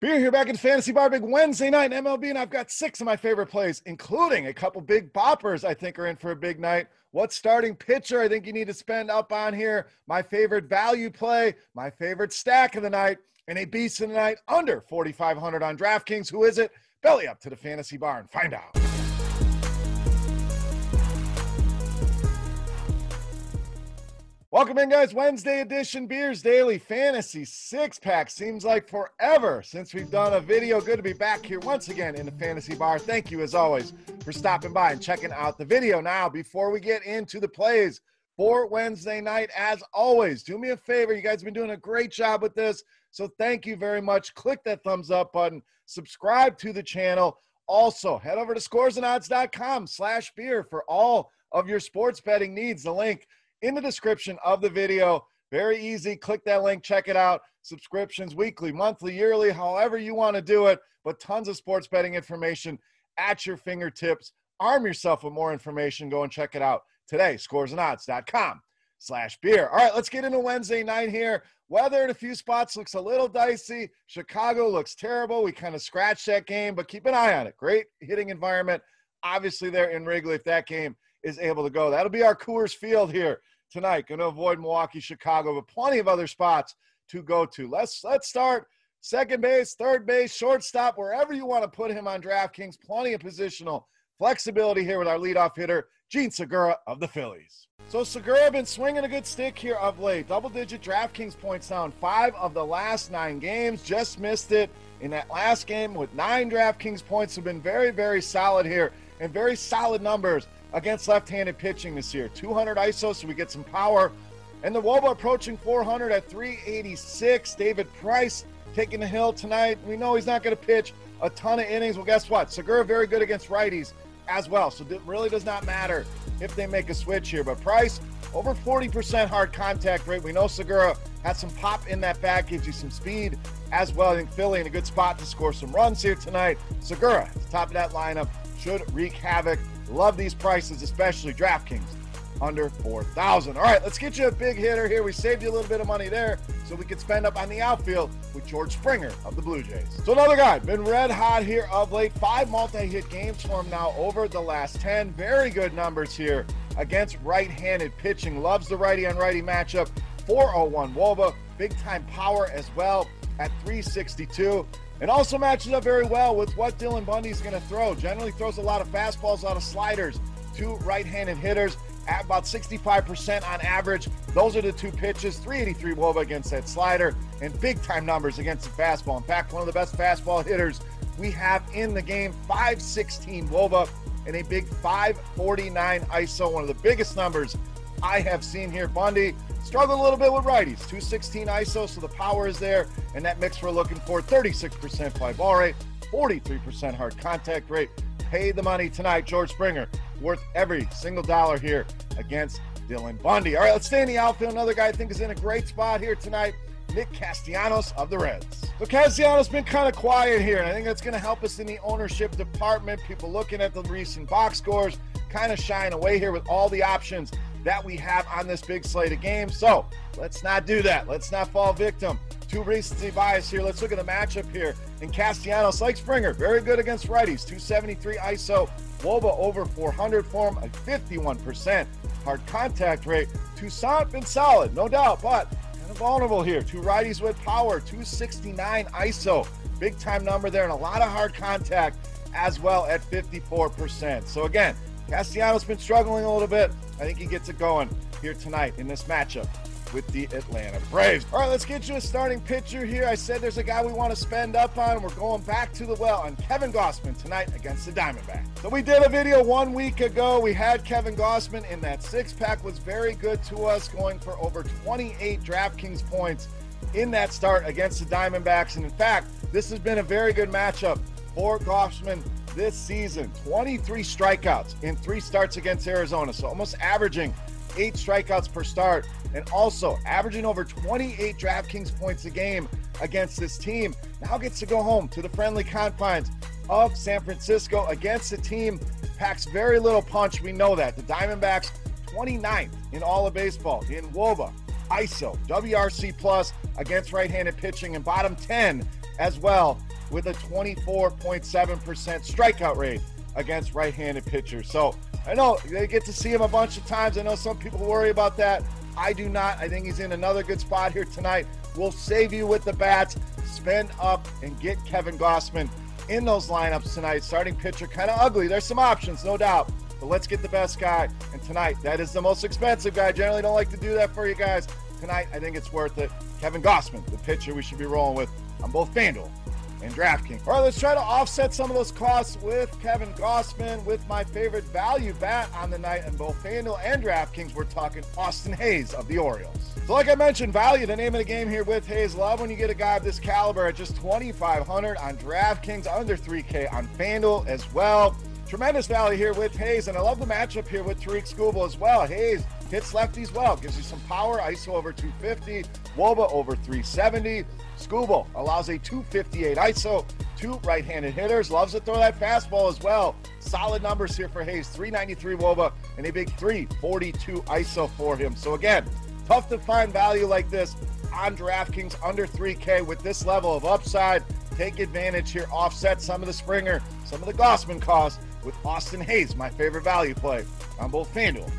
Beer here back in Fantasy Bar Big Wednesday night in MLB, and I've got six of my favorite plays, including a couple big boppers I think are in for a big night. What starting pitcher I think you need to spend up on here? My favorite value play, my favorite stack of the night, and a beast of the night under 4,500 on DraftKings. Who is it? Belly up to the Fantasy Bar and find out. Welcome in, guys. Wednesday edition Beers Daily Fantasy Six Pack. Seems like forever since we've done a video. Good to be back here once again in the Fantasy Bar. Thank you, as always, for stopping by and checking out the video. Now, before we get into the plays for Wednesday night, as always, do me a favor. You guys have been doing a great job with this. So thank you very much. Click that thumbs up button, subscribe to the channel. Also, head over to scoresandodds.com slash beer for all of your sports betting needs. The link in the description of the video. Very easy. Click that link, check it out. Subscriptions weekly, monthly, yearly, however you want to do it, but tons of sports betting information at your fingertips. Arm yourself with more information. Go and check it out today. Scoresandodds.com slash beer. All right, let's get into Wednesday night here. Weather in a few spots looks a little dicey. Chicago looks terrible. We kind of scratched that game, but keep an eye on it. Great hitting environment. Obviously, there in Wrigley, if that game is able to go. That'll be our Coors Field here tonight. Going to avoid Milwaukee, Chicago, but plenty of other spots to go to. Let's let's start second base, third base, shortstop, wherever you want to put him on DraftKings. Plenty of positional flexibility here with our leadoff hitter, Jean Segura of the Phillies. So Segura been swinging a good stick here of late. Double-digit DraftKings points down five of the last nine games. Just missed it in that last game with nine DraftKings points. Have been very, very solid here and very solid numbers against left-handed pitching this year. 200 ISO, so we get some power. And the Woba approaching 400 at 386. David Price taking the hill tonight. We know he's not going to pitch a ton of innings. Well, guess what? Segura very good against righties as well. So it really does not matter if they make a switch here. But Price, over 40% hard contact rate. We know Segura has some pop in that bat, gives you some speed as well. I think Philly in a good spot to score some runs here tonight. Segura, at the top of that lineup, should wreak havoc Love these prices, especially DraftKings under 4,000. All right, let's get you a big hitter here. We saved you a little bit of money there so we could spend up on the outfield with George Springer of the Blue Jays. So another guy, been red hot here of late. Five multi-hit games for him now over the last 10. Very good numbers here against right-handed pitching. Loves the righty on righty matchup. 401 Woba, big time power as well at 362. And also matches up very well with what Dylan Bundy is going to throw. Generally throws a lot of fastballs, a lot of sliders. Two right-handed hitters at about 65% on average. Those are the two pitches. 383 Woba against that slider and big time numbers against the fastball. In fact, one of the best fastball hitters we have in the game. 516 Woba and a big 549 ISO. One of the biggest numbers I have seen here. Bundy struggled a little bit with righties. 216 ISO, so the power is there. And that mix we're looking for 36% fly ball rate, 43% hard contact rate. Pay the money tonight, George Springer. Worth every single dollar here against Dylan Bundy. All right, let's stay in the outfield. Another guy I think is in a great spot here tonight. Nick Castellanos of the Reds. So Castellanos been kind of quiet here, and I think that's going to help us in the ownership department. People looking at the recent box scores, kind of shying away here with all the options that we have on this big slate of games. So let's not do that. Let's not fall victim to recency bias here. Let's look at the matchup here. And Castellanos, like Springer, very good against righties. 273 ISO, Woba over 400 form, a 51% hard contact rate. Toussaint been solid, no doubt, but vulnerable here. Two righties with power, 269 ISO. Big time number there and a lot of hard contact as well at 54%. So again, Castellanos been struggling a little bit. I think he gets it going here tonight in this matchup with the Atlanta Braves. All right, let's get you a starting pitcher here. I said there's a guy we want to spend up on. We're going back to the well on Kevin Gausman tonight against the Diamondbacks. So we did a video one week ago. We had Kevin Gausman in that six pack was very good to us, going for over 28 DraftKings points in that start against the Diamondbacks. And in fact, this has been a very good matchup for Gausman this season 23 strikeouts in three starts against Arizona. So almost averaging eight strikeouts per start and also averaging over 28 DraftKings points a game against this team. Now gets to go home to the friendly confines of San Francisco against a team packs very little punch. We know that. The Diamondbacks 29th in all of baseball in WOBA, ISO, WRC plus against right-handed pitching and bottom 10 as well with a 24.7% strikeout rate against right handed pitchers. So I know they get to see him a bunch of times. I know some people worry about that. I do not. I think he's in another good spot here tonight. We'll save you with the bats. Spend up and get Kevin Gausman in those lineups tonight. Starting pitcher, kind of ugly. There's some options, no doubt. But let's get the best guy. And tonight, that is the most expensive guy. Generally, don't like to do that for you guys. Tonight, I think it's worth it. Kevin Gausman, the pitcher we should be rolling with on both FanDuel and DraftKings. All right, let's try to offset some of those costs with Kevin Gausman with my favorite value bat on the night and both FanDuel and DraftKings. We're talking Austin Hays of the Orioles. So, like I mentioned, value, the name of the game here with Hays. Love when you get a guy of this caliber at just 2500 on DraftKings, under 3K on FanDuel as well. Tremendous value here with Hays, and I love the matchup here with Tarik Skubal as well. Hays hits lefties well, gives you some power, ISO over 250, Woba over 370. Skubal allows a 258 ISO, two right-handed hitters, loves to throw that fastball as well. Solid numbers here for Hays 393 Woba and a big 342 ISO for him. So again, tough to find value like this on DraftKings under 3K with this level of upside. Take advantage here, offset some of the Springer, some of the Gausman costs with Austin Hays, my favorite value play on both FanDuel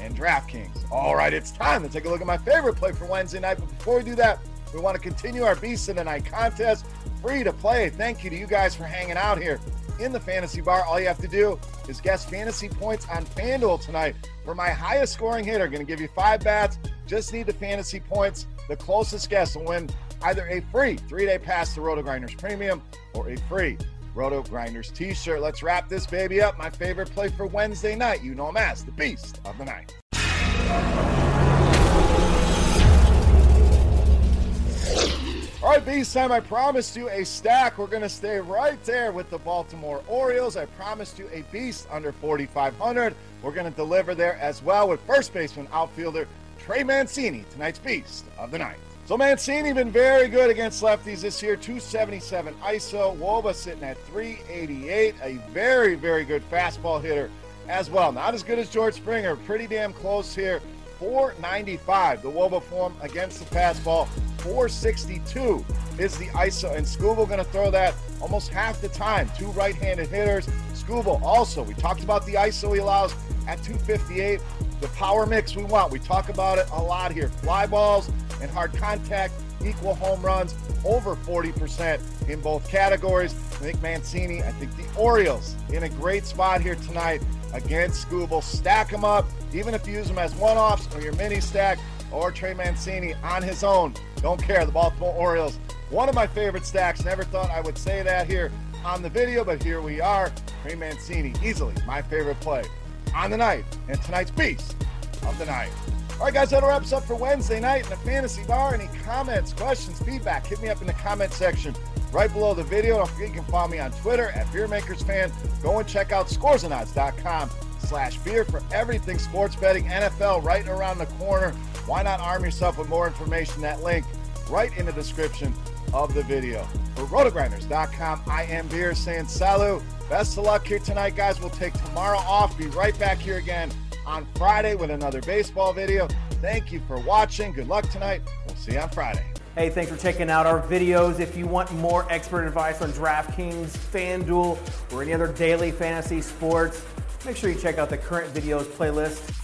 and DraftKings. All right, it's time to take a look at my favorite play for Wednesday night. But before we do that, we want to continue our Beast of the Night contest. Free to play. Thank you to you guys for hanging out here in the fantasy bar. All you have to do is guess fantasy points on FanDuel tonight. For my highest scoring hitter, going to give you five bats. Just need the fantasy points. The closest guess will win either a free three day pass to RotoGrinders Premium or a free RotoGrinders t shirt. Let's wrap this baby up. My favorite play for Wednesday night. You know him as the Beast of the Night. All right, Beast time. I promised you a stack. We're going to stay right there with the Baltimore Orioles. I promised you a Beast under 4,500. We're going to deliver there as well with first baseman outfielder Trey Mancini, tonight's Beast of the Night. So Mancini been very good against lefties this year. 277 ISO. Woba sitting at 388. A very, very good fastball hitter as well. Not as good as George Springer. Pretty damn close here. 495. The Woba form against the fastball. 462 is the ISO. And Skubal going to throw that almost half the time. Two right-handed hitters. Skubal also. We talked about the ISO he allows at 258. The power mix we want. We talk about it a lot here. Fly balls and hard contact, equal home runs, over 40% in both categories. I think Mancini, I think the Orioles in a great spot here tonight against Skubal. Stack them up, even if you use them as one offs or your mini stack or Trey Mancini on his own. Don't care. The Baltimore Orioles, one of my favorite stacks. Never thought I would say that here on the video, but here we are. Trey Mancini, easily my favorite play on the night and tonight's beast of the night. All right, guys, that wraps up for Wednesday night in the Fantasy Bar. Any comments, questions, feedback, hit me up in the comment section right below the video. Don't forget you can follow me on Twitter at BeerMakersFan. Go and check out scoresandodds.com slash beer for everything sports betting, NFL right around the corner. Why not arm yourself with more information? That link right in the description of the video. For rotogrinders.com, I am Beer saying salut. Best of luck here tonight, guys. We'll take tomorrow off. Be right back here again on Friday with another baseball video. Thank you for watching. Good luck tonight. We'll see you on Friday. Hey, thanks for checking out our videos. If you want more expert advice on DraftKings, FanDuel, or any other daily fantasy sports, make sure you check out the current videos playlist